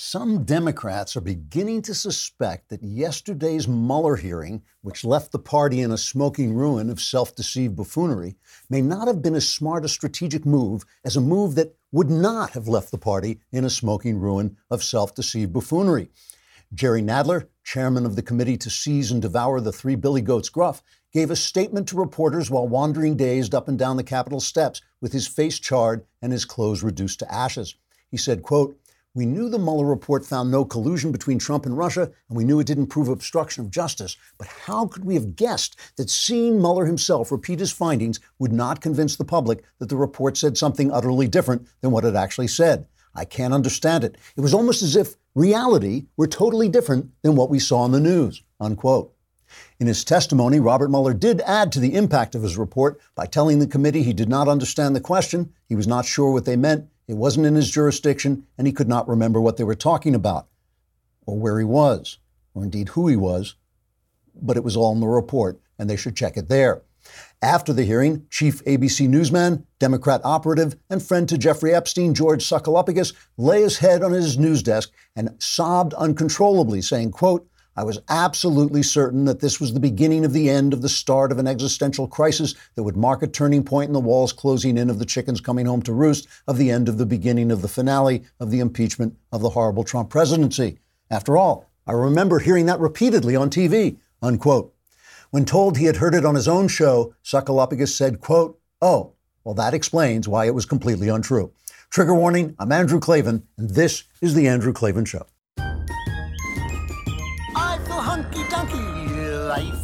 Some Democrats are beginning to suspect that yesterday's Mueller hearing, which left the party in a smoking ruin of self deceived buffoonery, may not have been as smart a strategic move as a move that would not have left the party in a smoking ruin of self deceived buffoonery. Jerry Nadler, chairman of the committee to seize and devour the three Billy Goats gruff, gave a statement to reporters while wandering dazed up and down the Capitol steps with his face charred and his clothes reduced to ashes. He said, quote, we knew the Mueller report found no collusion between Trump and Russia, and we knew it didn't prove obstruction of justice. But how could we have guessed that seeing Mueller himself repeat his findings would not convince the public that the report said something utterly different than what it actually said? I can't understand it. It was almost as if reality were totally different than what we saw in the news. Unquote. In his testimony, Robert Mueller did add to the impact of his report by telling the committee he did not understand the question, he was not sure what they meant, it wasn't in his jurisdiction, and he could not remember what they were talking about, or where he was, or indeed who he was. But it was all in the report, and they should check it there. After the hearing, chief ABC newsman, Democrat operative, and friend to Jeffrey Epstein, George Sakalopoulos, lay his head on his news desk and sobbed uncontrollably, saying, quote, I was absolutely certain that this was the beginning of the end of the start of an existential crisis that would mark a turning point in the walls closing in of the chickens coming home to roost, of the end of the beginning of the finale of the impeachment of the horrible Trump presidency. After all, I remember hearing that repeatedly on TV, unquote. When told he had heard it on his own show, Sakalopoulos said, quote, Oh, well, that explains why it was completely untrue. Trigger warning, I'm Andrew Klavan, and this is The Andrew Klavan Show.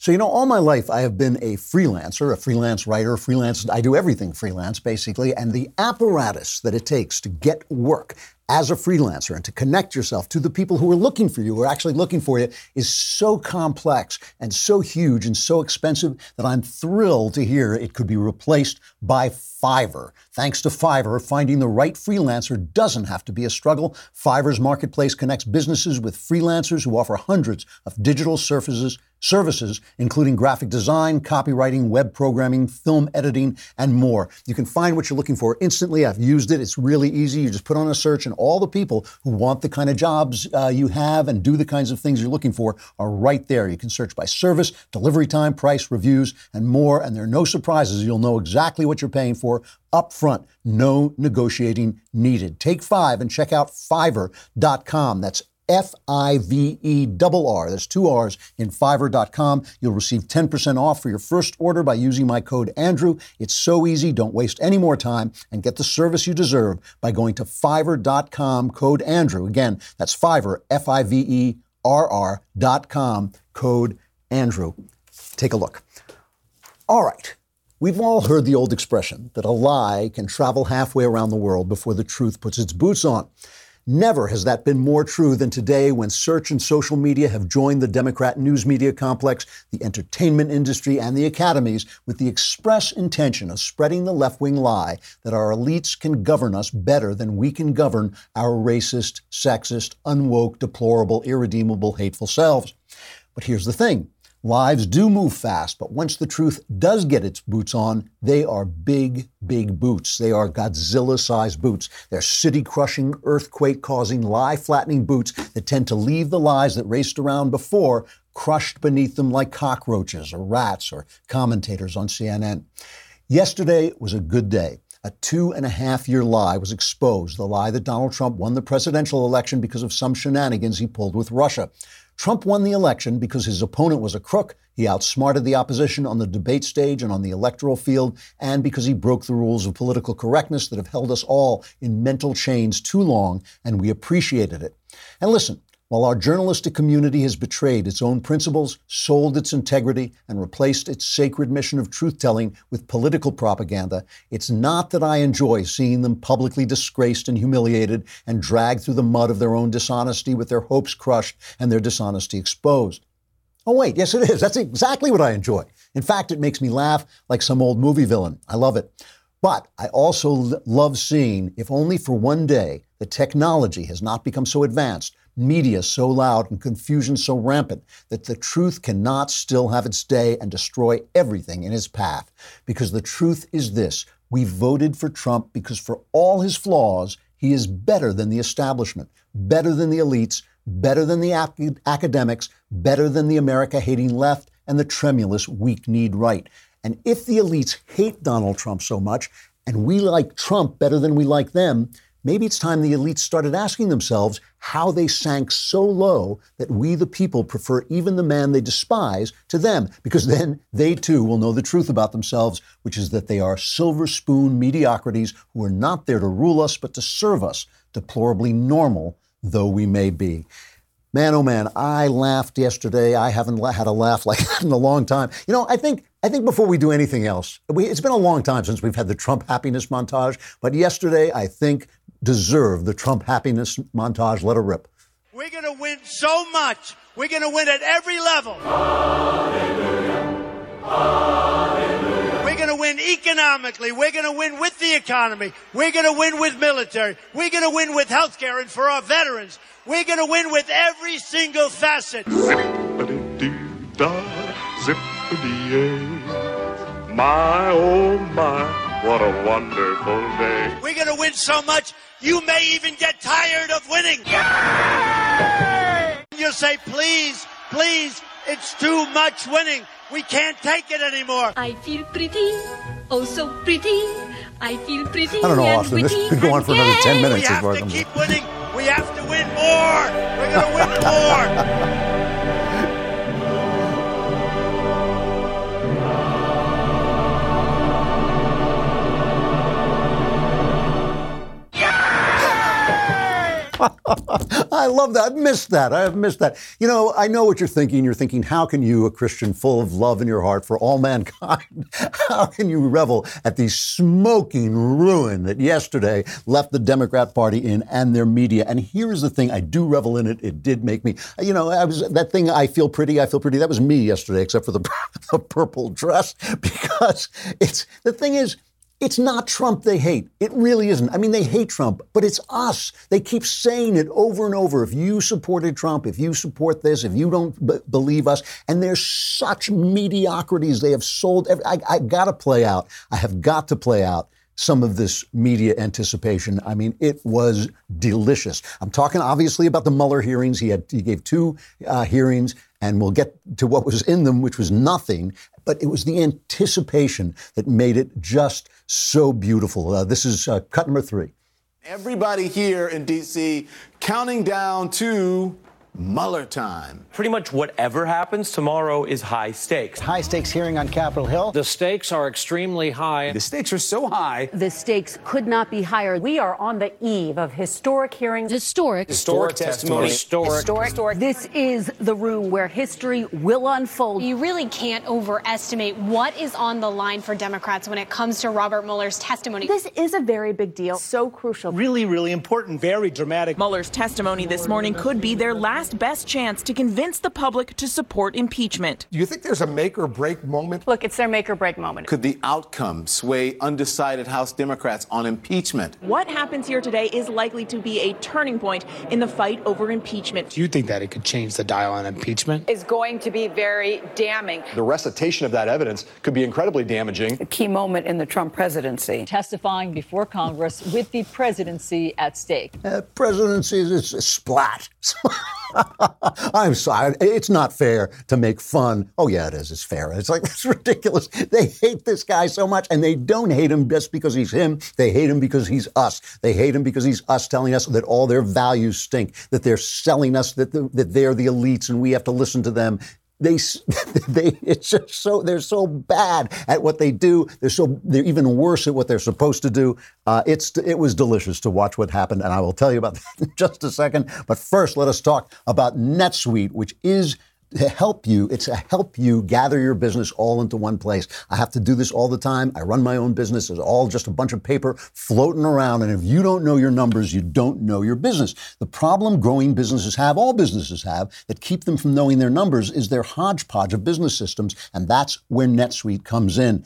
So, you know, all my life I have been a freelancer, a freelance writer, freelance, I do everything freelance basically. And the apparatus that it takes to get work as a freelancer and to connect yourself to the people who are looking for you, who are actually looking for you, is so complex and so huge and so expensive that I'm thrilled to hear it could be replaced by Fiverr. Thanks to Fiverr, finding the right freelancer doesn't have to be a struggle. Fiverr's marketplace connects businesses with freelancers who offer hundreds of digital services services, including graphic design, copywriting, web programming, film editing, and more. You can find what you're looking for instantly. I've used it. It's really easy. You just put on a search, and all the people who want the kind of jobs uh, you have and do the kinds of things you're looking for are right there. You can search by service, delivery time, price, reviews, and more. And there are no surprises. You'll know exactly what you're paying for up front. No negotiating needed. Take five and check out fiverr.com. That's F I V E double R. That's two R's in fiverr.com. You'll receive 10% off for your first order by using my code Andrew. It's so easy. Don't waste any more time and get the service you deserve by going to fiverr.com code Andrew. Again, that's Fiverr, F I V E R R.com code Andrew. Take a look. All right. We've all heard the old expression that a lie can travel halfway around the world before the truth puts its boots on. Never has that been more true than today when search and social media have joined the Democrat news media complex, the entertainment industry, and the academies with the express intention of spreading the left wing lie that our elites can govern us better than we can govern our racist, sexist, unwoke, deplorable, irredeemable, hateful selves. But here's the thing Lives do move fast, but once the truth does get its boots on, they are big, big boots. They are Godzilla sized boots. They're city crushing, earthquake causing, lie flattening boots that tend to leave the lies that raced around before crushed beneath them like cockroaches or rats or commentators on CNN. Yesterday was a good day. A two and a half year lie was exposed, the lie that Donald Trump won the presidential election because of some shenanigans he pulled with Russia. Trump won the election because his opponent was a crook. He outsmarted the opposition on the debate stage and on the electoral field, and because he broke the rules of political correctness that have held us all in mental chains too long, and we appreciated it. And listen, while our journalistic community has betrayed its own principles, sold its integrity, and replaced its sacred mission of truth telling with political propaganda, it's not that I enjoy seeing them publicly disgraced and humiliated and dragged through the mud of their own dishonesty with their hopes crushed and their dishonesty exposed. Oh, wait, yes, it is. That's exactly what I enjoy. In fact, it makes me laugh like some old movie villain. I love it. But I also love seeing, if only for one day, the technology has not become so advanced, media so loud, and confusion so rampant that the truth cannot still have its day and destroy everything in its path. Because the truth is this we voted for Trump because, for all his flaws, he is better than the establishment, better than the elites, better than the ac- academics, better than the America hating left and the tremulous weak kneed right. And if the elites hate Donald Trump so much, and we like Trump better than we like them, maybe it's time the elites started asking themselves how they sank so low that we, the people, prefer even the man they despise to them, because then they too will know the truth about themselves, which is that they are silver spoon mediocrities who are not there to rule us, but to serve us, deplorably normal though we may be. Man, oh man, I laughed yesterday. I haven't had a laugh like that in a long time. You know, I think I think before we do anything else, we, it's been a long time since we've had the Trump happiness montage. But yesterday, I think deserved the Trump happiness montage. Let it rip. We're going to win so much. We're going to win at every level. Hallelujah. Hallelujah. We're going to win economically. We're going to win with the economy. We're going to win with military. We're going to win with health care and for our veterans. We're going to win with every single facet. Zippity-doo-dah, zippity-yay. My, oh my, what a wonderful day. We're going to win so much, you may even get tired of winning. You'll say, please, please, it's too much winning. We can't take it anymore. I feel pretty, oh so pretty. I feel pretty. I don't know, and Austin. This could go on for another 10 gay. minutes. We as have far as to keep winning. We have to win more. We're going to win more. I love that. I've missed that. I've missed that. You know, I know what you're thinking. You're thinking, how can you, a Christian full of love in your heart for all mankind, how can you revel at the smoking ruin that yesterday left the Democrat Party in and their media? And here's the thing I do revel in it. It did make me, you know, I was that thing, I feel pretty, I feel pretty. That was me yesterday, except for the, the purple dress, because it's the thing is, it's not Trump they hate. It really isn't. I mean, they hate Trump, but it's us. They keep saying it over and over. If you supported Trump, if you support this, if you don't b- believe us, and there's such mediocrities they have sold. Every, I, I got to play out. I have got to play out some of this media anticipation. I mean, it was delicious. I'm talking obviously about the Mueller hearings. He had he gave two uh, hearings, and we'll get to what was in them, which was nothing. But it was the anticipation that made it just so beautiful. Uh, this is uh, cut number three. Everybody here in D.C. counting down to Mueller time. Pretty much whatever happens tomorrow is high stakes. High stakes hearing on Capitol Hill. The stakes are extremely high. The stakes are so high. The stakes could not be higher. We are on the eve of historic hearings. Historic. Historic testimony. Historic. Historic. This is the room where history will unfold. You really can't overestimate what is on the line for Democrats when it comes to Robert Mueller's testimony. This is a very big deal, so crucial. Really, really important, very dramatic. Mueller's testimony this morning could be their last best chance to convince the public to support impeachment. Do you think there's a make or break moment? Look, it's their make or break moment. Could the outcome sway undecided House Democrats on impeachment? What happens here today is likely to be a turning point in the fight over impeachment. Do you think that it could change the dial on impeachment? Is going to be very damning. The recitation of that evidence could be incredibly damaging. A key moment in the Trump presidency. Testifying before Congress with the presidency at stake. Uh, presidency is a splat. I'm sorry. It's not fair to make fun. Oh, yeah, it is. It's fair. It's like, it's ridiculous. They hate this guy so much, and they don't hate him just because he's him. They hate him because he's us. They hate him because he's us telling us that all their values stink, that they're selling us, that, the, that they're the elites and we have to listen to them. They, they, it's just so they're so bad at what they do. They're so they're even worse at what they're supposed to do. Uh, it's it was delicious to watch what happened, and I will tell you about that in just a second. But first, let us talk about NetSuite, which is to help you. It's to help you gather your business all into one place. I have to do this all the time. I run my own business. It's all just a bunch of paper floating around. And if you don't know your numbers, you don't know your business. The problem growing businesses have, all businesses have, that keep them from knowing their numbers is their hodgepodge of business systems. And that's where NetSuite comes in.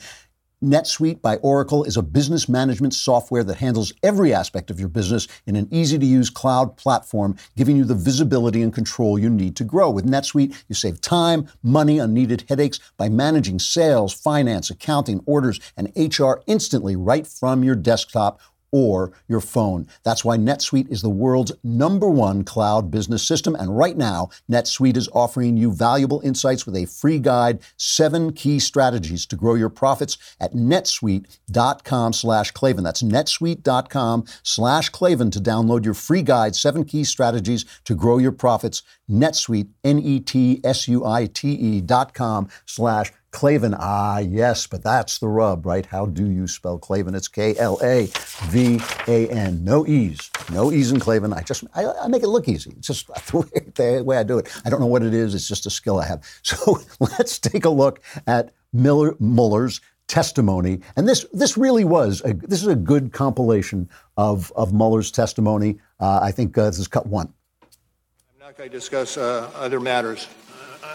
NetSuite by Oracle is a business management software that handles every aspect of your business in an easy to use cloud platform, giving you the visibility and control you need to grow. With NetSuite, you save time, money, unneeded headaches by managing sales, finance, accounting, orders, and HR instantly right from your desktop or your phone. That's why NetSuite is the world's number one cloud business system. And right now, NetSuite is offering you valuable insights with a free guide, seven key strategies to grow your profits at netsuite.com slash Klavan. That's netsuite.com slash Klavan to download your free guide, seven key strategies to grow your profits. NetSuite, N-E-T-S-U-I-T-E dot com slash Klavan, ah, yes, but that's the rub, right? How do you spell Klavan? It's K L A V A N. No E's. No E's in Klavan. I just, I, I, make it look easy. It's just the way, the way I do it. I don't know what it is. It's just a skill I have. So let's take a look at Miller, Mueller's testimony. And this, this really was, a, this is a good compilation of, of Mueller's testimony. Uh, I think uh, this is cut one. I'm not going to discuss uh, other matters.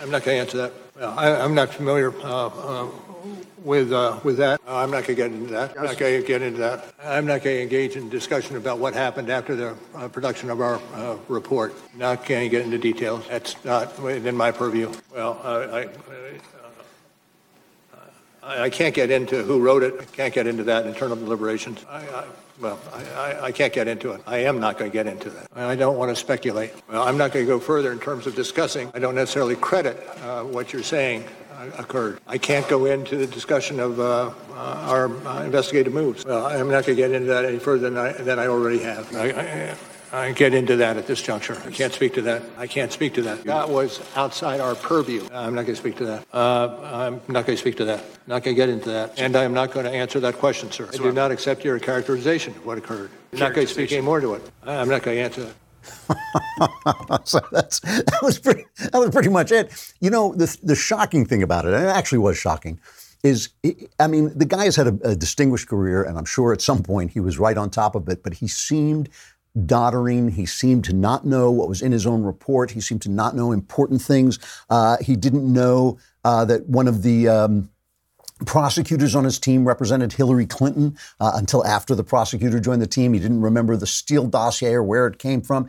I'm not going to answer that. I, am not familiar uh, uh, with uh, with that. I'm not going to get into that. I'm not going to get into that. I'm not going to engage in discussion about what happened after the uh, production of our uh, report. Not going to get into details. That's not within my purview. Well, I, I, I can't get into who wrote it. I can't get into that internal deliberations. I, well, I, I, can't get into it. I am not going to get into that. I don't want to speculate. Well, I'm not going to go further in terms of discussing. I don't necessarily credit uh, what you're saying uh, occurred. I can't go into the discussion of uh, uh our uh, investigative moves. Well, I'm not going to get into that any further than I, than I already have. I, I get into that at this juncture. I can't speak to that. I can't speak to that. That was outside our purview. I'm not going to speak to that. Uh, I'm not going to speak to that. Not going to get into that. And I am not going to answer that question, sir. I do not accept your characterization of what occurred. I'm not going to speak any more to it. I'm not going to answer that. so that's that was pretty that was pretty much it. You know, the the shocking thing about it, and it actually was shocking, is I mean, the guy has had a, a, distinguished career, and I'm sure at some point he was right on top of it, but he seemed doddering. He seemed to not know what was in his own report. He seemed to not know important things. Uh, he didn't know uh, that one of the um, prosecutors on his team represented Hillary Clinton uh, until after the prosecutor joined the team. He didn't remember the Steele dossier or where it came from.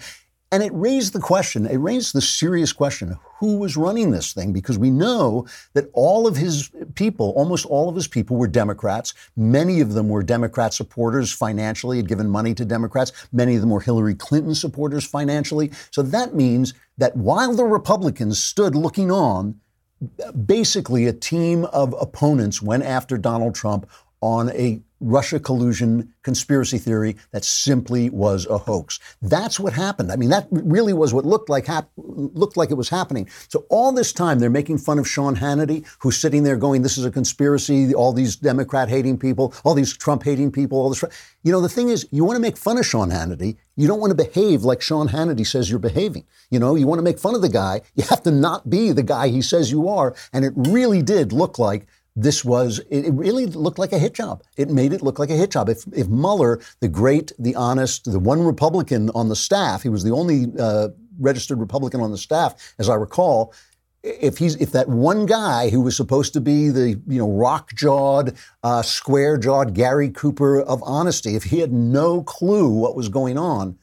And it raised the question, it raised the serious question who was running this thing? Because we know that all of his people, almost all of his people, were Democrats. Many of them were Democrat supporters financially, had given money to Democrats. Many of them were Hillary Clinton supporters financially. So that means that while the Republicans stood looking on, basically a team of opponents went after Donald Trump on a Russia collusion conspiracy theory that simply was a hoax. That's what happened. I mean, that really was what looked like hap- looked like it was happening. So all this time they're making fun of Sean Hannity, who's sitting there going, "This is a conspiracy." All these Democrat hating people, all these Trump hating people, all this. You know, the thing is, you want to make fun of Sean Hannity. You don't want to behave like Sean Hannity says you're behaving. You know, you want to make fun of the guy. You have to not be the guy he says you are. And it really did look like this was, it really looked like a hit job. It made it look like a hit job. If, if Mueller, the great, the honest, the one Republican on the staff, he was the only uh, registered Republican on the staff, as I recall, if he's if that one guy who was supposed to be the you know rock jawed, uh, square jawed Gary Cooper of honesty, if he had no clue what was going on,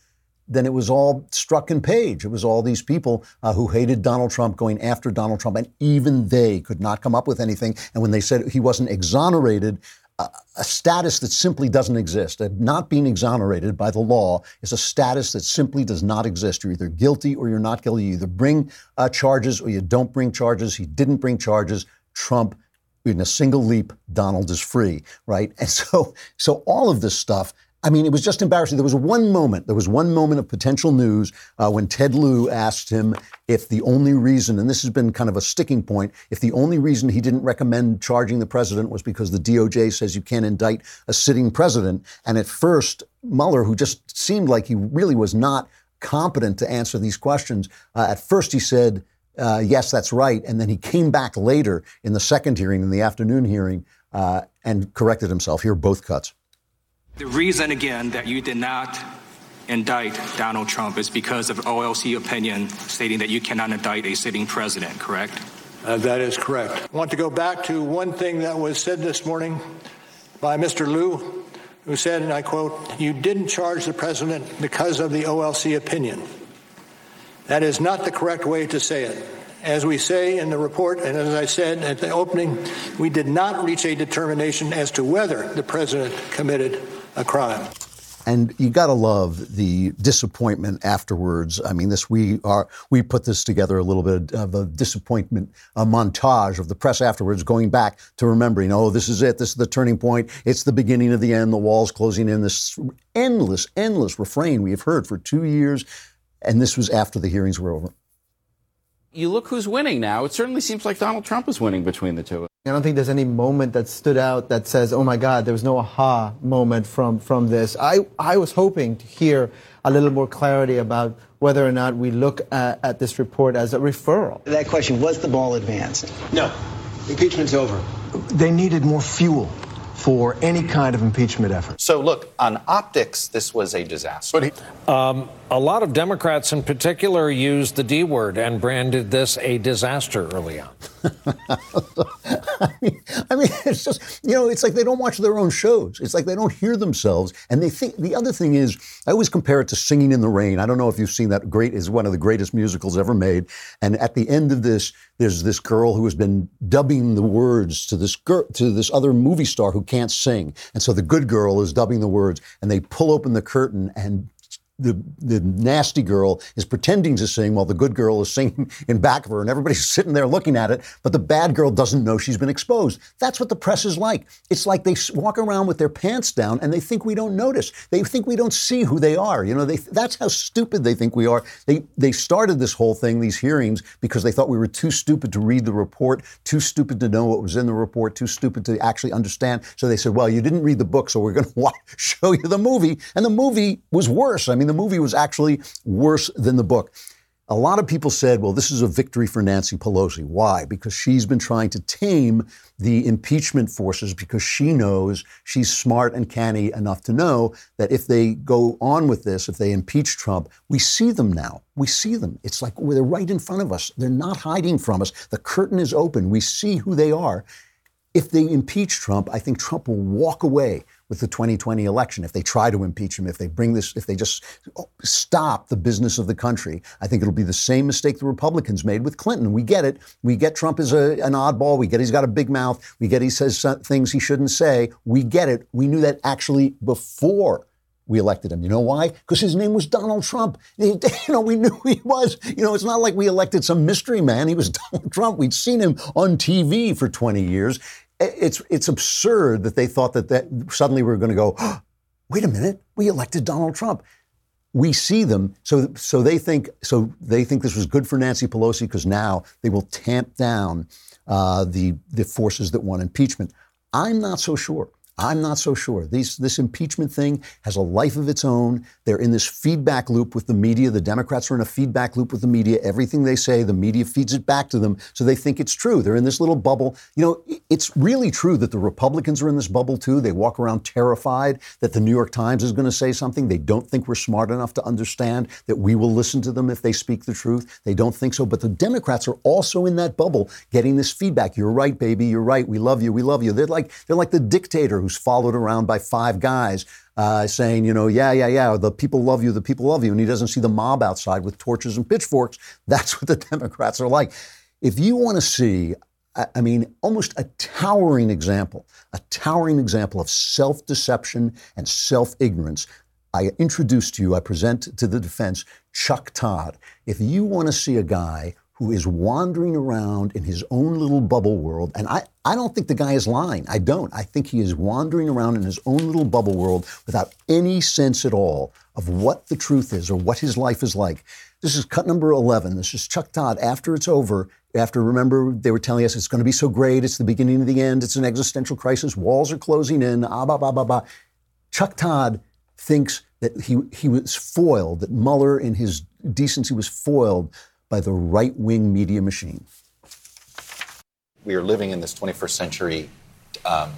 then it was all Strzok and Page. It was all these people uh, who hated Donald Trump going after Donald Trump, and even they could not come up with anything. And when they said he wasn't exonerated, uh, a status that simply doesn't exist. not being exonerated by the law is a status that simply does not exist. You're either guilty or you're not guilty. You either bring uh, charges or you don't bring charges. He didn't bring charges. Trump, in a single leap, Donald is free, right? And so, so all of this stuff I mean, it was just embarrassing. There was one moment, there was one moment of potential news uh, when Ted Lieu asked him if the only reason, and this has been kind of a sticking point, if the only reason he didn't recommend charging the president was because the DOJ says you can't indict a sitting president. And at first, Mueller, who just seemed like he really was not competent to answer these questions, uh, at first he said, uh, yes, that's right. And then he came back later in the second hearing, in the afternoon hearing, uh, and corrected himself. Here are both cuts. The reason, again, that you did not indict Donald Trump is because of OLC opinion stating that you cannot indict a sitting president, correct? Uh, that is correct. I want to go back to one thing that was said this morning by Mr. Lieu, who said, and I quote, You didn't charge the president because of the OLC opinion. That is not the correct way to say it. As we say in the report, and as I said at the opening, we did not reach a determination as to whether the president committed a crime. And you got to love the disappointment afterwards. I mean, this we are we put this together a little bit of a disappointment a montage of the press afterwards, going back to remembering, oh, this is it, this is the turning point, it's the beginning of the end, the walls closing in. This endless, endless refrain we have heard for two years, and this was after the hearings were over. You look who's winning now. It certainly seems like Donald Trump is winning between the two. I don't think there's any moment that stood out that says, "Oh my God, there was no aha moment from from this." I I was hoping to hear a little more clarity about whether or not we look at, at this report as a referral. That question was the ball advanced? No, impeachment's over. They needed more fuel for any kind of impeachment effort. So, look, on optics, this was a disaster. Um, a lot of Democrats in particular used the D word and branded this a disaster early on. I, mean, I mean, it's just, you know, it's like they don't watch their own shows. It's like they don't hear themselves. And they think, the other thing is, I always compare it to Singing in the Rain. I don't know if you've seen that great, is one of the greatest musicals ever made. And at the end of this, there's this girl who has been dubbing the words to this girl, to this other movie star who can't sing. And so the good girl is dubbing the words and they pull open the curtain and the, the nasty girl is pretending to sing while the good girl is singing in back of her, and everybody's sitting there looking at it, but the bad girl doesn't know she's been exposed. That's what the press is like. It's like they walk around with their pants down and they think we don't notice. They think we don't see who they are. You know, they, that's how stupid they think we are. They, they started this whole thing, these hearings, because they thought we were too stupid to read the report, too stupid to know what was in the report, too stupid to actually understand. So they said, well, you didn't read the book, so we're going to show you the movie. And the movie was worse. I mean, the movie was actually worse than the book. A lot of people said, well, this is a victory for Nancy Pelosi. Why? Because she's been trying to tame the impeachment forces because she knows she's smart and canny enough to know that if they go on with this, if they impeach Trump, we see them now. We see them. It's like they're right in front of us. They're not hiding from us. The curtain is open. We see who they are. If they impeach Trump, I think Trump will walk away with the 2020 election if they try to impeach him, if they bring this, if they just stop the business of the country. I think it'll be the same mistake the Republicans made with Clinton. We get it. We get Trump as a, an oddball. We get he's got a big mouth. We get he says things he shouldn't say. We get it. We knew that actually before we elected him. You know why? Because his name was Donald Trump. You know, we knew he was. You know, it's not like we elected some mystery man. He was Donald Trump. We'd seen him on TV for 20 years it's it's absurd that they thought that, that suddenly we are going to go, oh, wait a minute, we elected Donald Trump. We see them, so so they think so they think this was good for Nancy Pelosi because now they will tamp down uh, the the forces that want impeachment. I'm not so sure. I'm not so sure. These, this impeachment thing has a life of its own. They're in this feedback loop with the media. The Democrats are in a feedback loop with the media. Everything they say, the media feeds it back to them, so they think it's true. They're in this little bubble. You know, it's really true that the Republicans are in this bubble too. They walk around terrified that the New York Times is going to say something. They don't think we're smart enough to understand that we will listen to them if they speak the truth. They don't think so. But the Democrats are also in that bubble, getting this feedback. You're right, baby. You're right. We love you. We love you. They're like they're like the dictator who's followed around by five guys uh, saying, you know, yeah, yeah, yeah, the people love you, the people love you, and he doesn't see the mob outside with torches and pitchforks. That's what the Democrats are like. If you want to see, I mean, almost a towering example, a towering example of self deception and self ignorance, I introduce to you, I present to the defense Chuck Todd. If you want to see a guy who is wandering around in his own little bubble world. And I, I don't think the guy is lying. I don't. I think he is wandering around in his own little bubble world without any sense at all of what the truth is or what his life is like. This is cut number 11. This is Chuck Todd. After it's over, after, remember, they were telling us it's going to be so great, it's the beginning of the end, it's an existential crisis, walls are closing in, ah, bah, bah, bah, bah. Chuck Todd thinks that he, he was foiled, that Mueller, in his decency, was foiled by the right wing media machine. We are living in this 21st century um,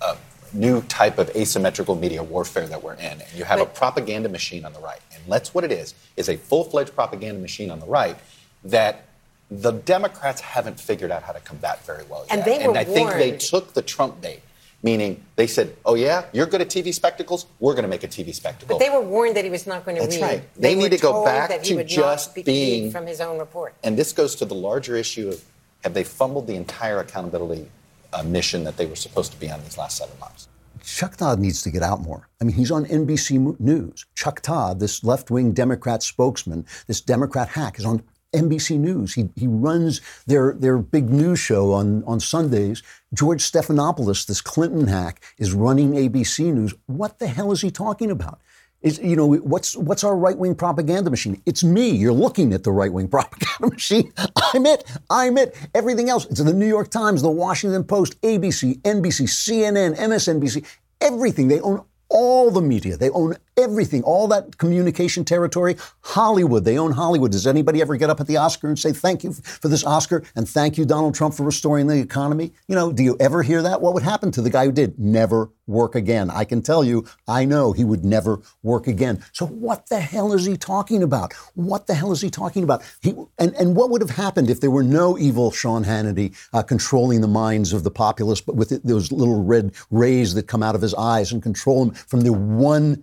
uh, new type of asymmetrical media warfare that we're in. And you have a propaganda machine on the right. And that's what it is, is a full-fledged propaganda machine on the right that the Democrats haven't figured out how to combat very well yet. And they were and I think they took the Trump bait, meaning they said, oh, yeah, you're good at TV spectacles? We're going to make a TV spectacle. But they were warned that he was not going to That's read. right. They were need to go back that he to would just not being- from his own report. And this goes to the larger issue of have they fumbled the entire accountability uh, mission that they were supposed to be on these last seven months? Chuck Todd needs to get out more. I mean, he's on NBC News. Chuck Todd, this left wing Democrat spokesman, this Democrat hack, is on NBC News. He, he runs their, their big news show on, on Sundays. George Stephanopoulos, this Clinton hack, is running ABC News. What the hell is he talking about? Is, you know, what's, what's our right wing propaganda machine? It's me. You're looking at the right wing propaganda machine. I'm it. I'm it. Everything else. It's the New York Times, the Washington Post, ABC, NBC, CNN, MSNBC, everything. They own all the media. They own everything, all that communication territory. Hollywood, they own Hollywood. Does anybody ever get up at the Oscar and say, thank you for this Oscar and thank you, Donald Trump, for restoring the economy? You know, do you ever hear that? What would happen to the guy who did? Never work again. I can tell you, I know he would never work again. So what the hell is he talking about? What the hell is he talking about? He, and, and what would have happened if there were no evil Sean Hannity uh, controlling the minds of the populace, but with it, those little red rays that come out of his eyes and control him from the one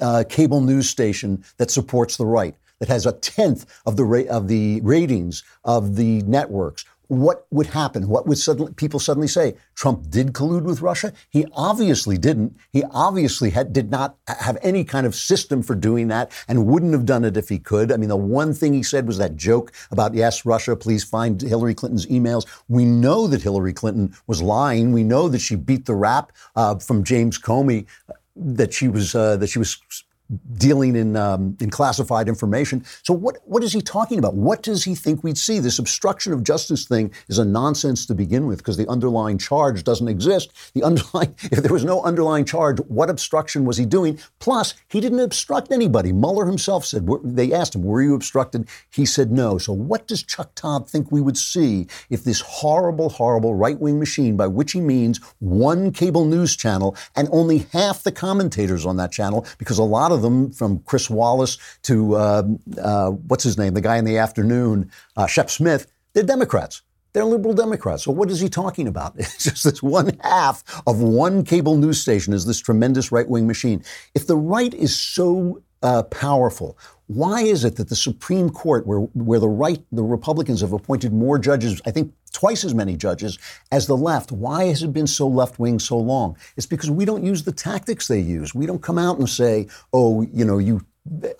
uh, cable news station that supports the right, that has a tenth of the ra- of the ratings of the networks. What would happen? What would suddenly people suddenly say? Trump did collude with Russia. He obviously didn't. He obviously had, did not have any kind of system for doing that, and wouldn't have done it if he could. I mean, the one thing he said was that joke about yes, Russia, please find Hillary Clinton's emails. We know that Hillary Clinton was lying. We know that she beat the rap uh, from James Comey that she was uh, that she was dealing in um, in classified information. So what what is he talking about? What does he think we'd see? This obstruction of justice thing is a nonsense to begin with because the underlying charge doesn't exist. The underlying if there was no underlying charge, what obstruction was he doing? Plus, he didn't obstruct anybody. Mueller himself said they asked him, "Were you obstructed?" He said no. So what does Chuck Todd think we would see if this horrible, horrible right-wing machine, by which he means one cable news channel and only half the commentators on that channel, because a lot of them, from Chris Wallace to uh, uh, what's his name, the guy in the afternoon, uh, Shep Smith, they're Democrats. They're liberal Democrats. So what is he talking about? It's just this one half of one cable news station is this tremendous right-wing machine. If the right is so uh, powerful, why is it that the Supreme Court, where where the right, the Republicans have appointed more judges, I think twice as many judges as the left, why has it been so left wing so long? It's because we don't use the tactics they use. We don't come out and say, "Oh, you know, you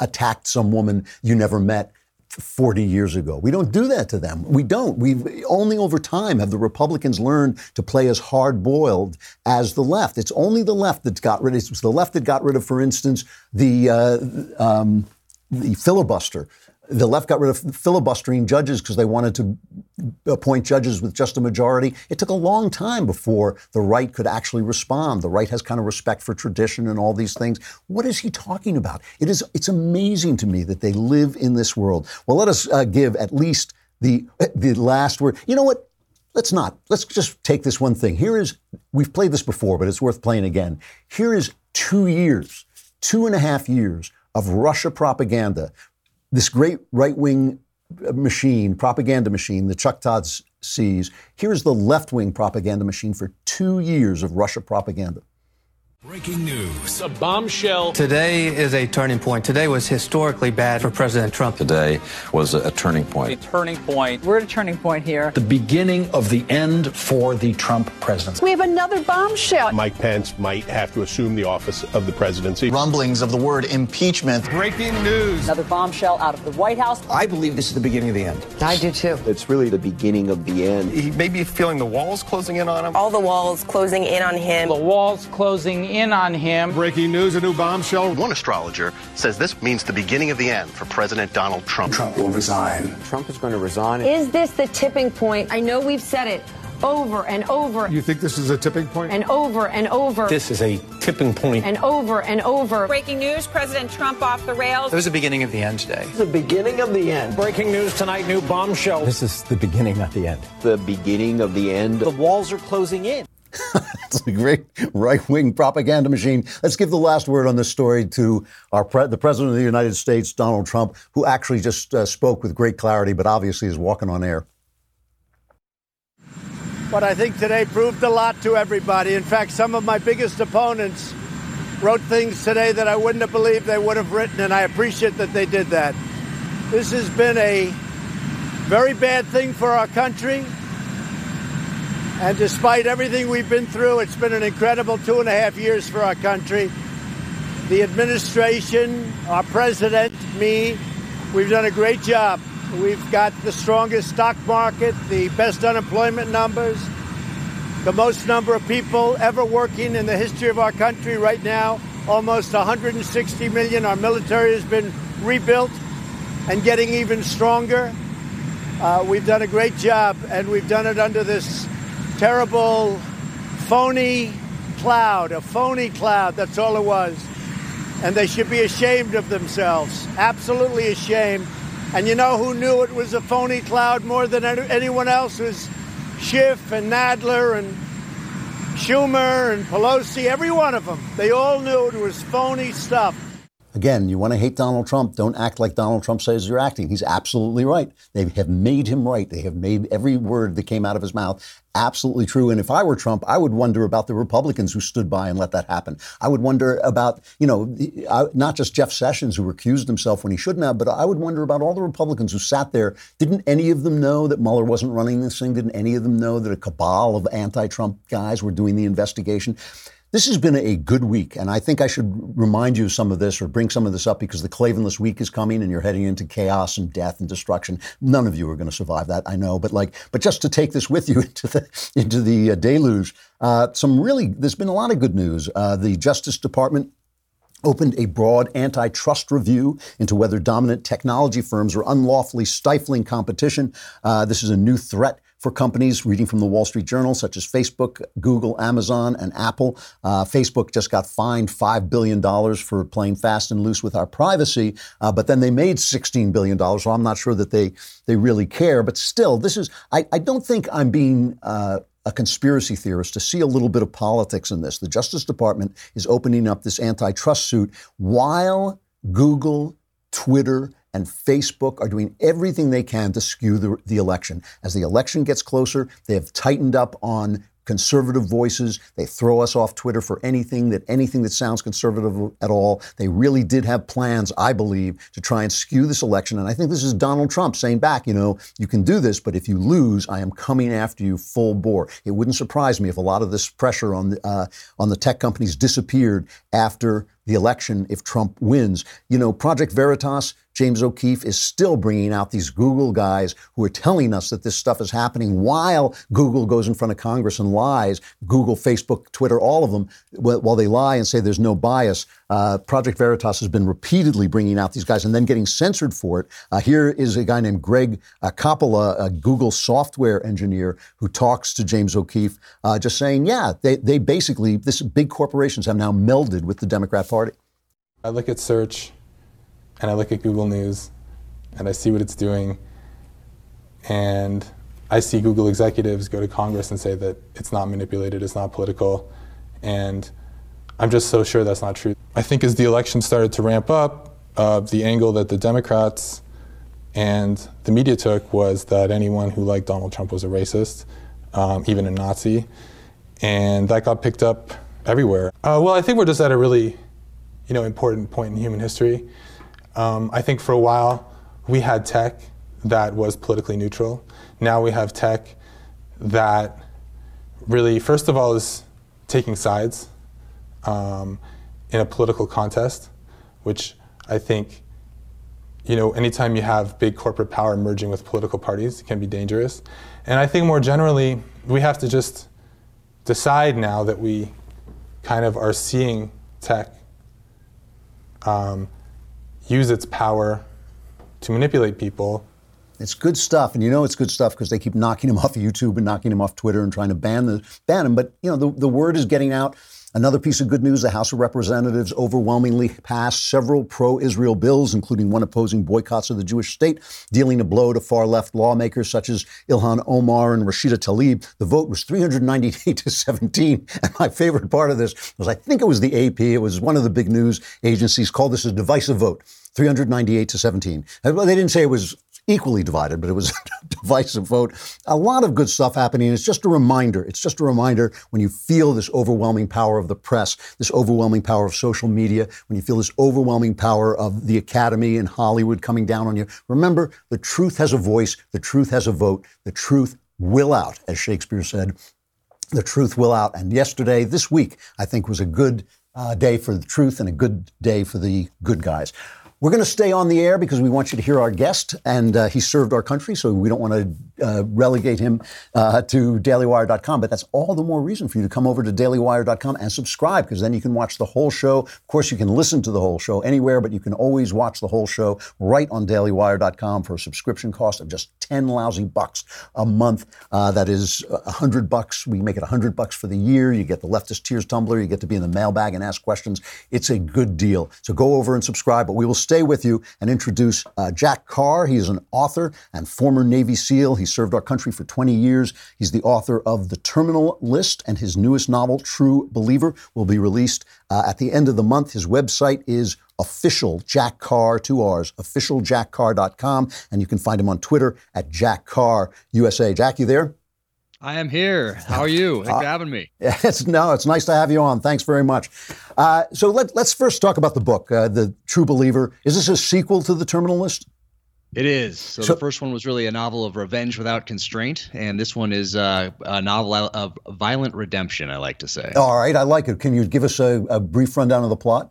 attacked some woman you never met." 40 years ago. We don't do that to them. We don't. We've only over time have the Republicans learned to play as hard boiled as the left. It's only the left that's got rid it's the left that got rid of, for instance, the, uh, um, the filibuster. The left got rid of filibustering judges because they wanted to appoint judges with just a majority. It took a long time before the right could actually respond. The right has kind of respect for tradition and all these things. What is he talking about? It is. It's amazing to me that they live in this world. Well, let us uh, give at least the the last word. You know what? Let's not. Let's just take this one thing. Here is. We've played this before, but it's worth playing again. Here is two years, two and a half years of Russia propaganda this great right wing machine, propaganda machine that Chuck Todd sees. Here's the left wing propaganda machine for two years of Russia propaganda. Breaking news. A bombshell. Today is a turning point. Today was historically bad for President Trump. Today was a turning point. A turning point. We're at a turning point here. The beginning of the end for the Trump presidency. We have another bombshell. Mike Pence might have to assume the office of the presidency. Rumblings of the word impeachment. Breaking news. Another bombshell out of the White House. I believe this is the beginning of the end. I do too. It's really the beginning of the end. He may be feeling the walls closing in on him. All the walls closing in on him. The walls closing in on him. Breaking news, a new bombshell. One astrologer says this means the beginning of the end for President Donald Trump. Trump will resign. Trump is going to resign. Is this the tipping point? I know we've said it. over and over You think this is a tipping point? and over and over This is a tipping point. and over and over. Breaking news President Trump off the rails. It was the beginning of the end today. The beginning of the end. Breaking news tonight, new bombshell. This is the beginning not the end. The beginning of the end. The walls are closing in. It's a great right wing propaganda machine. Let's give the last word on this story to our pre- the President of the United States, Donald Trump, who actually just uh, spoke with great clarity, but obviously is walking on air. But I think today proved a lot to everybody. In fact, some of my biggest opponents wrote things today that I wouldn't have believed they would have written, and I appreciate that they did that. This has been a very bad thing for our country. And despite everything we've been through, it's been an incredible two and a half years for our country. The administration, our president, me, we've done a great job. We've got the strongest stock market, the best unemployment numbers, the most number of people ever working in the history of our country right now, almost 160 million. Our military has been rebuilt and getting even stronger. Uh, we've done a great job, and we've done it under this terrible, phony cloud, a phony cloud. That's all it was. And they should be ashamed of themselves, absolutely ashamed. And you know who knew it was a phony cloud more than anyone else? It was Schiff and Nadler and Schumer and Pelosi, every one of them. They all knew it was phony stuff. Again, you want to hate Donald Trump, don't act like Donald Trump says you're acting. He's absolutely right. They have made him right. They have made every word that came out of his mouth absolutely true. And if I were Trump, I would wonder about the Republicans who stood by and let that happen. I would wonder about, you know, not just Jeff Sessions who recused himself when he shouldn't have, but I would wonder about all the Republicans who sat there. Didn't any of them know that Mueller wasn't running this thing? Didn't any of them know that a cabal of anti-Trump guys were doing the investigation? This has been a good week, and I think I should remind you of some of this or bring some of this up because the Klavanless week is coming and you're heading into chaos and death and destruction. None of you are going to survive that, I know, but like, but just to take this with you into the into the uh, deluge, uh, some really there's been a lot of good news. Uh, the Justice Department opened a broad antitrust review into whether dominant technology firms are unlawfully stifling competition. Uh, this is a new threat for companies, reading from the Wall Street Journal, such as Facebook, Google, Amazon, and Apple. Uh, Facebook just got fined $5 billion for playing fast and loose with our privacy, uh, but then they made $16 billion, so I'm not sure that they, they really care. But still, this is, I, I don't think I'm being. Uh, a conspiracy theorist to see a little bit of politics in this. The Justice Department is opening up this antitrust suit while Google, Twitter, and Facebook are doing everything they can to skew the, the election. As the election gets closer, they have tightened up on conservative voices. They throw us off Twitter for anything that anything that sounds conservative at all. They really did have plans, I believe, to try and skew this election. And I think this is Donald Trump saying back, you know, you can do this, but if you lose, I am coming after you full bore. It wouldn't surprise me if a lot of this pressure on the uh, on the tech companies disappeared after the election if Trump wins. You know, Project Veritas, James O'Keefe is still bringing out these Google guys who are telling us that this stuff is happening while Google goes in front of Congress and lies. Google, Facebook, Twitter, all of them, while they lie and say there's no bias. Uh, Project Veritas has been repeatedly bringing out these guys and then getting censored for it. Uh, here is a guy named Greg uh, Coppola, a Google software engineer, who talks to James O'Keefe, uh, just saying, yeah, they, they basically, this big corporations have now melded with the Democrat Party. I look at search and I look at Google News and I see what it's doing. And I see Google executives go to Congress and say that it's not manipulated, it's not political. And I'm just so sure that's not true. I think as the election started to ramp up, uh, the angle that the Democrats and the media took was that anyone who liked Donald Trump was a racist, um, even a Nazi. And that got picked up everywhere. Uh, well, I think we're just at a really you know, important point in human history. Um, I think for a while we had tech that was politically neutral. Now we have tech that really, first of all, is taking sides um, in a political contest, which I think, you know, anytime you have big corporate power merging with political parties, can be dangerous. And I think more generally, we have to just decide now that we kind of are seeing tech um, use its power to manipulate people It's good stuff, and you know it's good stuff because they keep knocking him off YouTube and knocking him off Twitter and trying to ban the ban him. But you know the, the word is getting out. Another piece of good news the House of Representatives overwhelmingly passed several pro Israel bills, including one opposing boycotts of the Jewish state, dealing a blow to far left lawmakers such as Ilhan Omar and Rashida Tlaib. The vote was 398 to 17. And my favorite part of this was I think it was the AP, it was one of the big news agencies called this a divisive vote. 398 to 17. They didn't say it was equally divided, but it was a divisive vote. A lot of good stuff happening. It's just a reminder. It's just a reminder when you feel this overwhelming power of the press, this overwhelming power of social media, when you feel this overwhelming power of the academy and Hollywood coming down on you. Remember, the truth has a voice, the truth has a vote, the truth will out, as Shakespeare said. The truth will out. And yesterday, this week, I think was a good uh, day for the truth and a good day for the good guys. We're going to stay on the air because we want you to hear our guest, and uh, he served our country, so we don't want to uh, relegate him uh, to dailywire.com. But that's all the more reason for you to come over to dailywire.com and subscribe because then you can watch the whole show. Of course, you can listen to the whole show anywhere, but you can always watch the whole show right on dailywire.com for a subscription cost of just 10 lousy bucks a month. Uh, that is 100 bucks. We make it 100 bucks for the year. You get the leftist tears tumbler. You get to be in the mailbag and ask questions. It's a good deal. So go over and subscribe, but we will stay with you and introduce uh, Jack Carr. He is an author and former Navy SEAL. He served our country for 20 years. He's the author of The Terminal List, and his newest novel, True Believer, will be released uh, at the end of the month. His website is official Jack Carr, two R's, officialjackcarr.com, and you can find him on Twitter at Jack Carr USA. Jack, you there? I am here. How are you? Thanks for having me. It's no, it's nice to have you on. Thanks very much. Uh, so let, us first talk about the book, uh, The True Believer. Is this a sequel to The Terminal List? It is. So, so, the first one was really a novel of revenge without constraint, and this one is uh, a novel of violent redemption. I like to say. All right, I like it. Can you give us a, a brief rundown of the plot?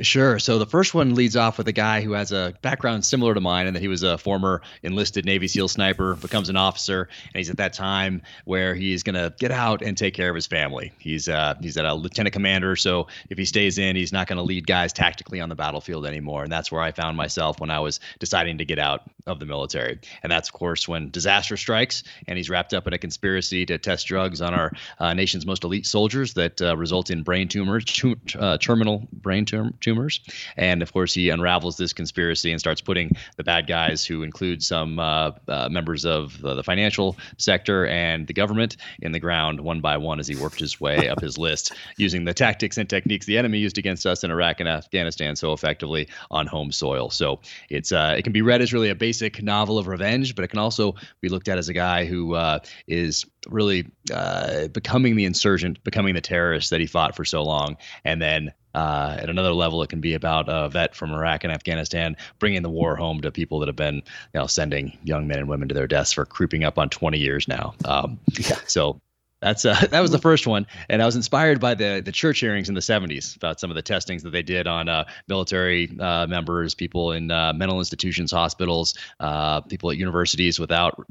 Sure. So the first one leads off with a guy who has a background similar to mine, and that he was a former enlisted Navy SEAL sniper, becomes an officer, and he's at that time where he's going to get out and take care of his family. He's uh, he's at a lieutenant commander, so if he stays in, he's not going to lead guys tactically on the battlefield anymore. And that's where I found myself when I was deciding to get out of the military. And that's of course when disaster strikes, and he's wrapped up in a conspiracy to test drugs on our uh, nation's most elite soldiers that uh, result in brain tumors, tum- uh, terminal brain tumor tumors. And of course, he unravels this conspiracy and starts putting the bad guys, who include some uh, uh, members of the, the, financial sector and the government, in the ground one by one as he worked his way up his list, using the tactics and techniques the enemy used against us in Iraq and Afghanistan so effectively on home soil. So it's uh, it can be read as really a basic novel of revenge, but it can also be looked at as a guy who uh, is really uh, becoming the insurgent, becoming the terrorist that he fought for so long, and then uh, at another level, it can be about a vet from Iraq and Afghanistan bringing the war home to people that have been, you know, sending young men and women to their deaths for creeping up on 20 years now. Um, yeah. So that's uh, that was the first one, and I was inspired by the the Church hearings in the 70s about some of the testings that they did on uh, military uh, members, people in uh, mental institutions, hospitals, uh, people at universities without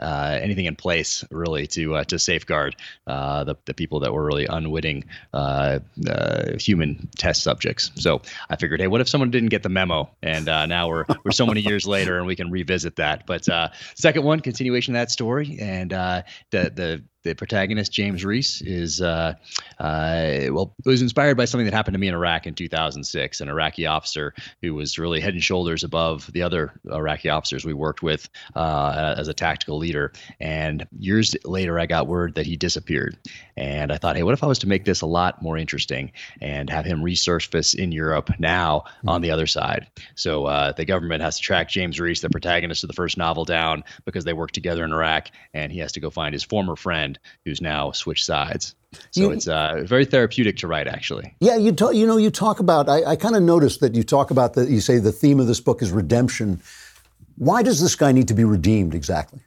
uh, anything in place really to to safeguard the the people that were really unwitting human test subjects. So I figured, hey, what if someone didn't get the memo? And now we're we're so many years later, and we can revisit that. But second one, continuation of that story, and the the the protagonist James Reese is uh, uh, well was inspired by something that happened to me in Iraq in 2006 an Iraqi officer who was really head and shoulders above the other Iraqi officers we worked with uh, as a tactical leader and years later I got word that he disappeared and I thought hey what if I was to make this a lot more interesting and have him resurface in Europe now mm-hmm. on the other side so uh, the government has to track James Reese the protagonist of the first novel down because they worked together in Iraq and he has to go find his former friend who's now switched sides. So you, it's uh, very therapeutic to write, actually. Yeah, you talk, you know you talk about. I, I kind of noticed that you talk about that. You say the theme of this book is redemption. Why does this guy need to be redeemed exactly?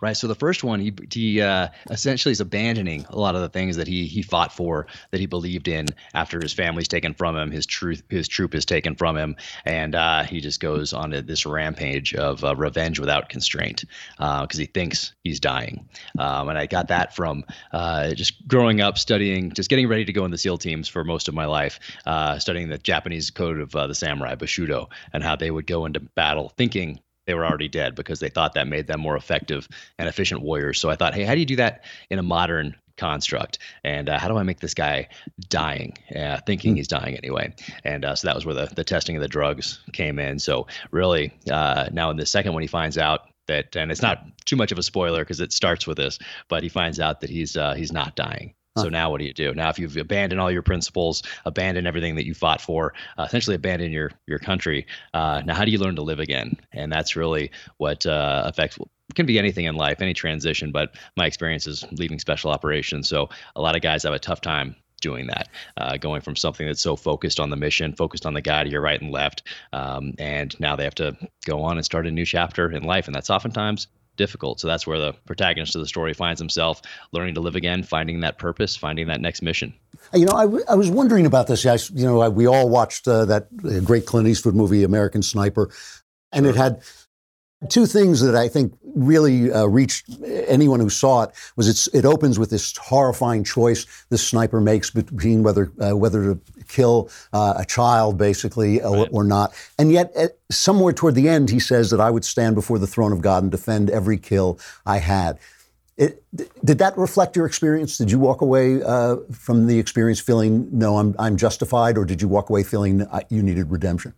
Right? So the first one, he he uh, essentially is abandoning a lot of the things that he he fought for, that he believed in after his family's taken from him, his truth, his troop is taken from him, and uh, he just goes on this rampage of uh, revenge without constraint because uh, he thinks he's dying. Um, and I got that from uh, just growing up studying, just getting ready to go in the SEAL teams for most of my life, uh, studying the Japanese code of the samurai Bushido and how they would go into battle thinking they were already dead because they thought that made them more effective and efficient warriors. So I thought, hey, how do you do that in a modern construct? And uh, how do i make this guy dying? Uh, thinking he's dying anyway. And uh, so that was where the, the testing of the drugs came in. So really uh, now in the second one he finds out that and it's not too much of a spoiler because it starts with this but he finds out that he's uh, he's not dying so now what do you do? Now, if you've abandoned all your principles, abandoned everything that you fought for, uh, essentially abandoned your your country, uh, now how do you learn to live again? And that's really what uh, affects can be anything in life, any transition. But my experience is leaving special operations, so a lot of guys have a tough time doing that, uh, going from something that's so focused on the mission, focused on the guy to your right and left, um, and now they have to go on and start a new chapter in life, and that's oftentimes difficult. So that's where the protagonist of the story finds himself learning to live again, finding that purpose, finding that next mission. You know, I, w- I was wondering about this. I, you know, I, we all watched uh, that great Clint Eastwood movie, American Sniper, and it had two things that I think really uh, reached anyone who saw it was it's, it opens with this horrifying choice this sniper makes between whether uh, whether to kill uh, a child basically uh, right. or, or, not and yet uh, somewhere toward the end he says that I would stand before the throne of God and defend every kill I had it, did that reflect your experience? Did you walk away uh, from the experience feeling no, I'm I'm justified, or did you walk away feeling you needed redemption?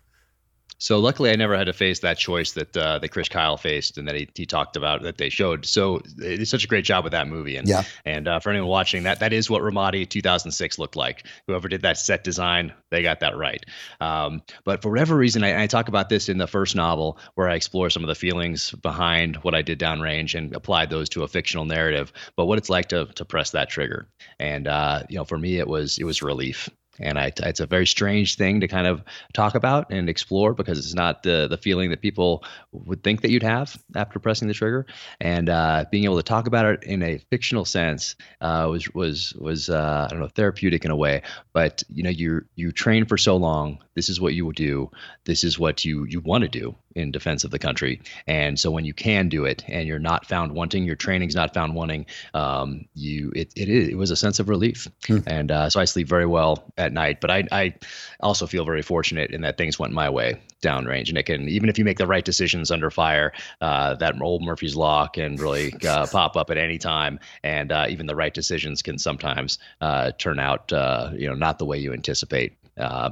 So luckily, I never had to face that choice that uh, that Chris Kyle faced and that he, he talked about that they showed. So it's such a great job with that movie. And yeah. and uh, for anyone watching, that that is what Ramadi 2006 looked like. Whoever did that set design, they got that right. Um, but for whatever reason, I, I, talk about this in the first novel where I explore some of the feelings behind what I did downrange and applied those to a fictional narrative. But what it's like to to press that trigger, and uh, you know, for me, it was it was relief and I, it's a very strange thing to kind of talk about and explore because it's not the the feeling that people would think that you'd have after pressing the trigger. And uh, being able to talk about it in a fictional sense uh, was was was uh, I don't know therapeutic in a way. But you know you you train for so long. This is what you will do. This is what you you want to do in defense of the country. And so when you can do it and you're not found wanting, your training's not found wanting, um, you it, it, it was a sense of relief. Hmm. And uh, so I sleep very well at night. But I, I also feel very fortunate in that things went my way downrange. And it can, even if you make the right decisions under fire, uh, that old Murphy's Law can really uh, pop up at any time. And uh, even the right decisions can sometimes uh, turn out, uh, you know, not the way you anticipate. Uh,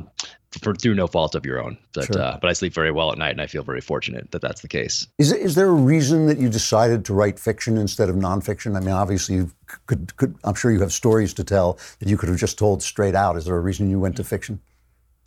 for through no fault of your own. But sure. uh, but I sleep very well at night, and I feel very fortunate that that's the case. Is is there a reason that you decided to write fiction instead of nonfiction? I mean, obviously, you could, could I'm sure you have stories to tell that you could have just told straight out. Is there a reason you went to fiction?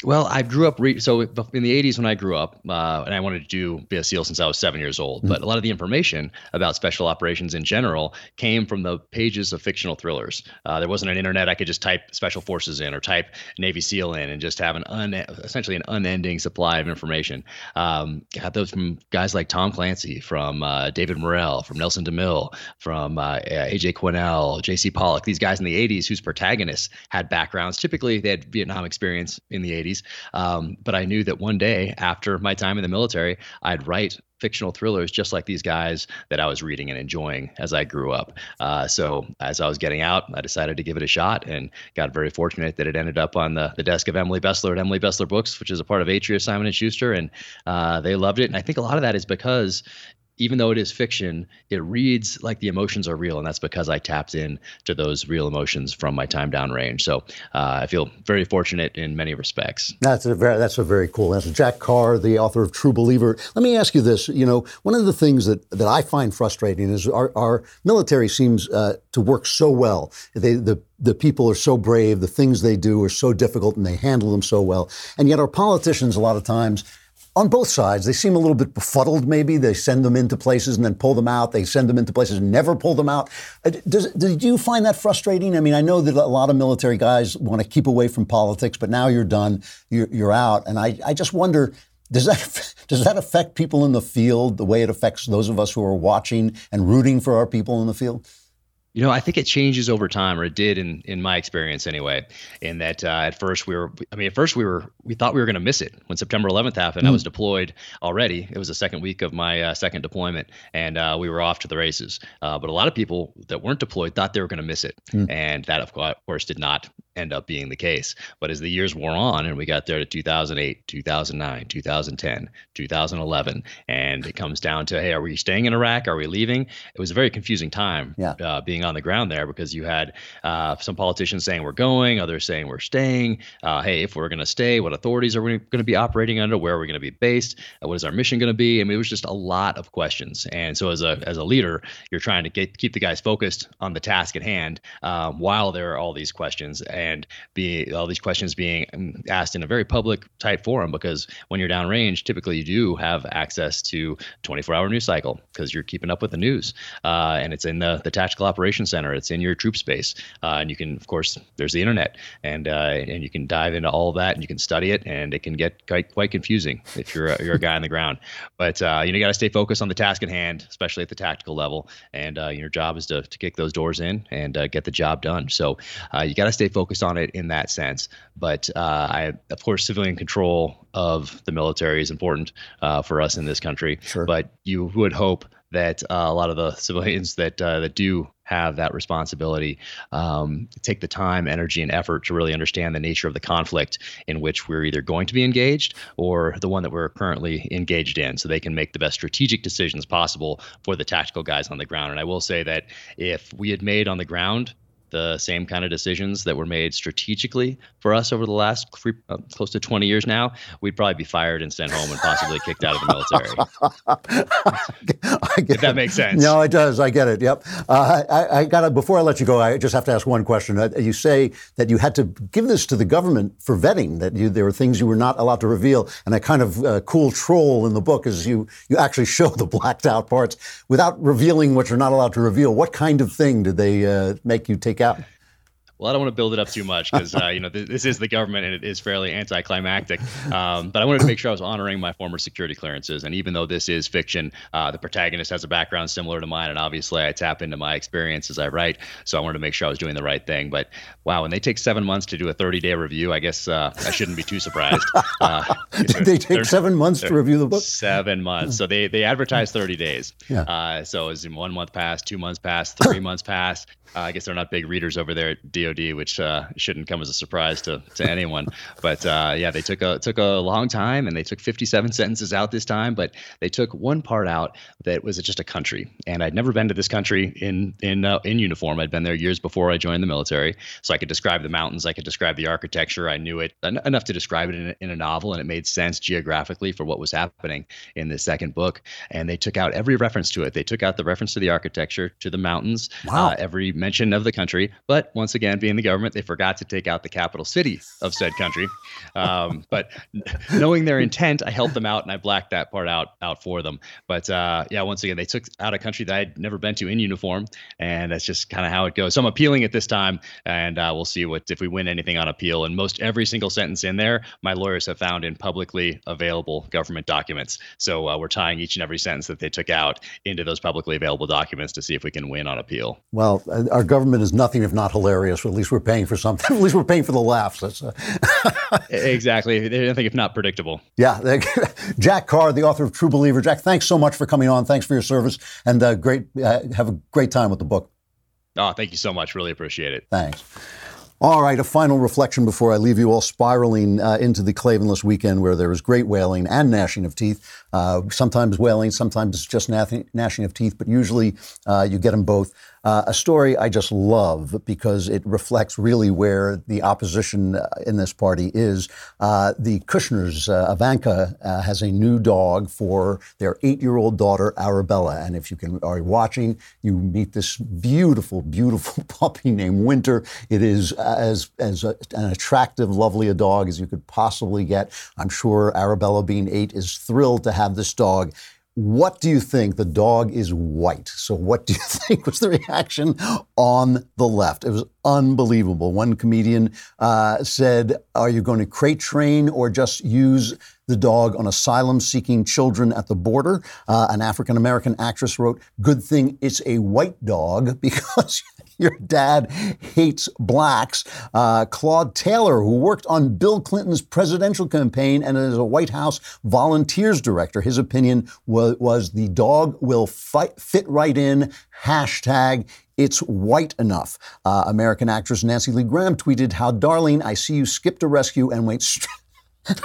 Well, I grew up re- so in the 80s when I grew up, uh, and I wanted to do be a SEAL since I was seven years old. Mm-hmm. But a lot of the information about special operations in general came from the pages of fictional thrillers. Uh, there wasn't an internet I could just type special forces in or type Navy SEAL in and just have an un- essentially an unending supply of information. Um, got those from guys like Tom Clancy, from uh, David Morrell, from Nelson DeMille, from uh, AJ Quinnell, J.C. Pollock. These guys in the 80s whose protagonists had backgrounds. Typically, they had Vietnam experience in the 80s. Um, but I knew that one day after my time in the military, I'd write fictional thrillers just like these guys that I was reading and enjoying as I grew up. Uh, so as I was getting out, I decided to give it a shot and got very fortunate that it ended up on the, the desk of Emily Bestler at Emily Bestler Books, which is a part of Atria Simon and Schuster, and uh, they loved it. And I think a lot of that is because even though it is fiction, it reads like the emotions are real, and that's because I tapped in to those real emotions from my time downrange. So uh, I feel very fortunate in many respects. That's a very that's a very cool answer. Jack Carr, the author of True Believer. Let me ask you this: you know, one of the things that that I find frustrating is our, our military seems uh, to work so well. They, the the people are so brave, the things they do are so difficult, and they handle them so well. And yet, our politicians, a lot of times, on both sides, they seem a little bit befuddled, maybe. They send them into places and then pull them out. They send them into places and never pull them out. Uh, does, did you find that frustrating? I mean, I know that a lot of military guys want to keep away from politics, but now you're done, you're, you're out. And I, I just wonder does that, does that affect people in the field the way it affects those of us who are watching and rooting for our people in the field? You know, I think it changes over time, or it did in in my experience anyway. In that, uh, at first we were, I mean, at first we were, we thought we were going to miss it when September 11th happened. Mm. I was deployed already. It was the second week of my uh, second deployment, and uh, we were off to the races. Uh, but a lot of people that weren't deployed thought they were going to miss it, mm. and that of course did not end up being the case. But as the years wore on, and we got there to 2008, 2009, 2010, 2011, and it comes down to, hey, are we staying in Iraq? Are we leaving? It was a very confusing time. Yeah. Uh, being being on the ground there because you had uh, some politicians saying we're going, others saying we're staying. Uh, hey, if we're going to stay, what authorities are we going to be operating under? Where are we going to be based? Uh, what is our mission going to be? I mean, it was just a lot of questions. And so as a as a leader, you're trying to get keep the guys focused on the task at hand um, while there are all these questions and be all these questions being um, asked in a very public type forum because when you're downrange, typically you do have access to 24 hour news cycle because you're keeping up with the news uh, and it's in the the tactical operations Center. It's in your troop space, uh, and you can, of course, there's the internet, and uh, and you can dive into all that, and you can study it, and it can get quite quite confusing if you're a, you're a guy on the ground. But uh, you know, you got to stay focused on the task at hand, especially at the tactical level, and uh, your job is to to kick those doors in and uh, get the job done. So uh, you got to stay focused on it in that sense. But I, of course, civilian control of the military is important for us in this country. Sure. But you would hope that uh, a lot of the civilians that uh, that do have that responsibility um, take the time, energy, and effort to really understand the nature of the conflict in which we're either going to be engaged or the one that we're currently engaged in, so they can make the best strategic decisions possible for the tactical guys on the ground. And I will say that if we had made on the ground the same kind of decisions that were made strategically for us over the last three, uh, close to 20 years now, we'd probably be fired and sent home and possibly kicked out of the military. if that makes sense. No, it does. I get it. Yep. Uh, I, I got to, before I let you go, I just have to ask one question. Uh, you say that you had to give this to the government for vetting, that you, there were things you were not allowed to reveal. And a kind of uh, cool troll in the book is you, you actually show the blacked out parts without revealing what you're not allowed to reveal. What kind of thing did they uh, make you take out? Well, I don't want to build it up too much because uh, you know th- this is the government and it is fairly anticlimactic. Um, but I wanted to make sure I was honoring my former security clearances. And even though this is fiction, uh, the protagonist has a background similar to mine, and obviously I tap into my experience as I write. So I wanted to make sure I was doing the right thing. But wow, when they take seven months to do a 30-day review, I guess uh, I shouldn't be too surprised. Uh, Did they take seven months to review the book? Seven months. So they they advertise 30 days. Yeah. Uh, so as in one month passed, two months passed, three months passed. Uh, I guess they're not big readers over there at DoD, which uh, shouldn't come as a surprise to, to anyone. but uh, yeah, they took a took a long time, and they took 57 sentences out this time. But they took one part out that was just a country, and I'd never been to this country in in uh, in uniform. I'd been there years before I joined the military, so I could describe the mountains, I could describe the architecture. I knew it en- enough to describe it in a, in a novel, and it made sense geographically for what was happening in the second book. And they took out every reference to it. They took out the reference to the architecture, to the mountains, wow. Uh, every mention of the country. But once again, being the government, they forgot to take out the capital city of said country. Um, but knowing their intent, I helped them out and I blacked that part out out for them. But uh, yeah, once again, they took out a country that I'd never been to in uniform, and that's just kind of how it goes. So I'm appealing it this time, and uh, we'll see what if we win anything on appeal. And most every single sentence in there, my lawyers have found in publicly available government documents. So uh, we're tying each and every sentence that they took out into those publicly available documents to see if we can win on appeal. Well, uh, our government is nothing if not hilarious. At least we're paying for something. At least we're paying for the laughs. Uh... exactly. Anything if not predictable. Yeah. Jack Carr, the author of True Believer. Jack, thanks so much for coming on. Thanks for your service, and uh, great. Uh, have a great time with the book. Oh, thank you so much. Really appreciate it. Thanks. All right, a final reflection before I leave you all spiraling uh, into the Klavanless weekend where there is great wailing and gnashing of teeth. Uh, sometimes wailing, sometimes just gnashing of teeth, but usually uh, you get them both. Uh, a story I just love because it reflects really where the opposition uh, in this party is. Uh, the Kushners, uh, Ivanka, uh, has a new dog for their eight-year-old daughter Arabella, and if you can are watching, you meet this beautiful, beautiful puppy named Winter. It is as as a, an attractive, lovely a dog as you could possibly get. I'm sure Arabella, being eight, is thrilled to have this dog. What do you think? The dog is white. So, what do you think was the reaction on the left? It was unbelievable. One comedian uh, said, Are you going to crate train or just use the dog on asylum seeking children at the border? Uh, an African American actress wrote, Good thing it's a white dog because. Your dad hates blacks. Uh, Claude Taylor, who worked on Bill Clinton's presidential campaign and is a White House volunteers director, his opinion was, was the dog will fight, fit right in. Hashtag it's white enough. Uh, American actress Nancy Lee Grahn tweeted, How darling, I see you skipped a rescue and went straight.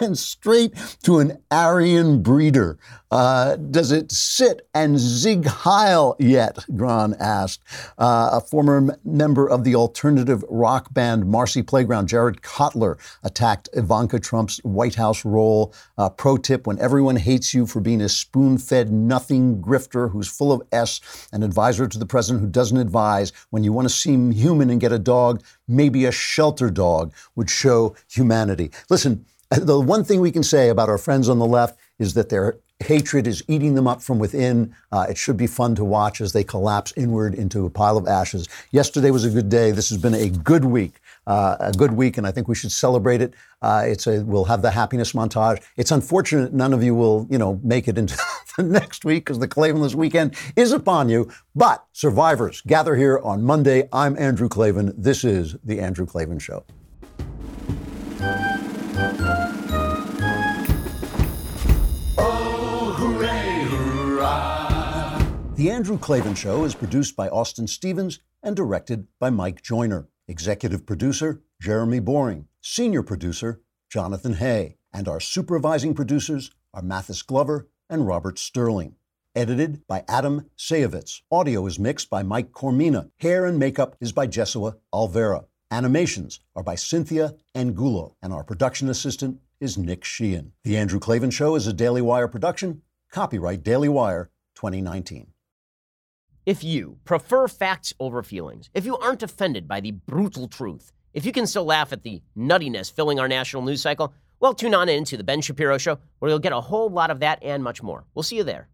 went straight to an Aryan breeder. Uh, does it sit and Sieg Heil yet? Grahn asked. Uh, a former member of the alternative rock band Marcy Playground, Jared Kotler, attacked Ivanka Trump's White House role. Uh, pro tip when everyone hates you for being a spoon fed nothing grifter who's full of S, an advisor to the president who doesn't advise, when you want to seem human and get a dog, maybe a shelter dog would show humanity. Listen, the one thing we can say about our friends on the left is that their hatred is eating them up from within. Uh, it should be fun to watch as they collapse inward into a pile of ashes. Yesterday was a good day. This has been a good week. Uh, a good week, and I think we should celebrate it. Uh, it's a we'll have the happiness montage. It's unfortunate none of you will you know make it into the next week because the Klavanless weekend is upon you. But survivors gather here on Monday. I'm Andrew Klavan. This is the Andrew Klavan Show. The Andrew Klavan Show is produced by Austin Stevens and directed by Mike Joyner. Executive producer, Jeremy Boring. Senior producer, Jonathan Hay. And our supervising producers are Mathis Glover and Robert Sterling. Edited by Adam Sajevic. Audio is mixed by Mike Coromina. Hair and makeup is by Jesua Alvera. Animations are by Cynthia Angulo. And our production assistant is Nick Sheehan. The Andrew Klavan Show is a Daily Wire production. Copyright Daily Wire 2019. If you prefer facts over feelings, if you aren't offended by the brutal truth, if you can still laugh at the nuttiness filling our national news cycle, well, tune on in to The Ben Shapiro Show, where you'll get a whole lot of that and much more. We'll see you there.